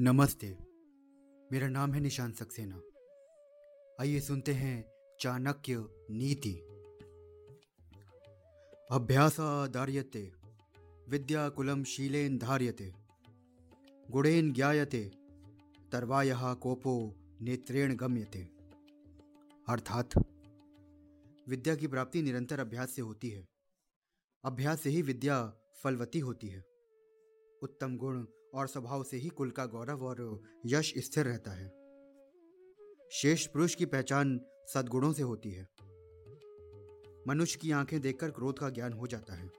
नमस्ते। मेरा नाम है निशान सक्सेना। आइए सुनते हैं चाणक्य नीति। अभ्यासादार्यते विद्या कुलम शीलेन धार्यते, गुणेन ज्ञायते, तरवाय कोपो नेत्रेण गम्यते। अर्थात, विद्या की प्राप्ति निरंतर अभ्यास से होती है। अभ्यास से ही विद्या फलवती होती है। उत्तम गुण और स्वभाव से ही कुल का गौरव और यश स्थिर रहता है। शेष पुरुष की पहचान सद्गुणों से होती है। मनुष्य की आँखें देखकर क्रोध का ज्ञान हो जाता है।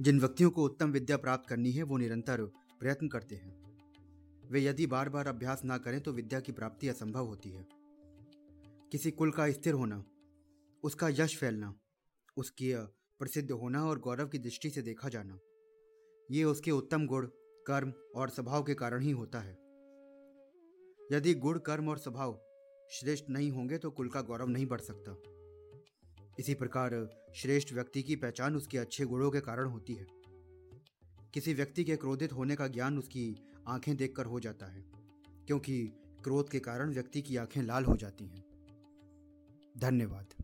जिन व्यक्तियों को उत्तम विद्या प्राप्त करनी है, वो निरंतर प्रयत्न करते हैं। वे यदि बार बार अभ्यास ना करें तो विद्या की प्राप्ति असंभव होती है। किसी कुल का स्थिर होना, उसका यश फैलना, उसकी प्रसिद्ध होना और गौरव की दृष्टि से देखा जाना ये उसके उत्तम गुण, कर्म और स्वभाव के कारण ही होता है। यदि गुण, कर्म और स्वभाव श्रेष्ठ नहीं होंगे तो कुल का गौरव नहीं बढ़ सकता। इसी प्रकार श्रेष्ठ व्यक्ति की पहचान उसके अच्छे गुणों के कारण होती है। किसी व्यक्ति के क्रोधित होने का ज्ञान उसकी आँखें देखकर हो जाता है, क्योंकि क्रोध के कारण व्यक्ति की आँखें लाल हो जाती हैं। धन्यवाद।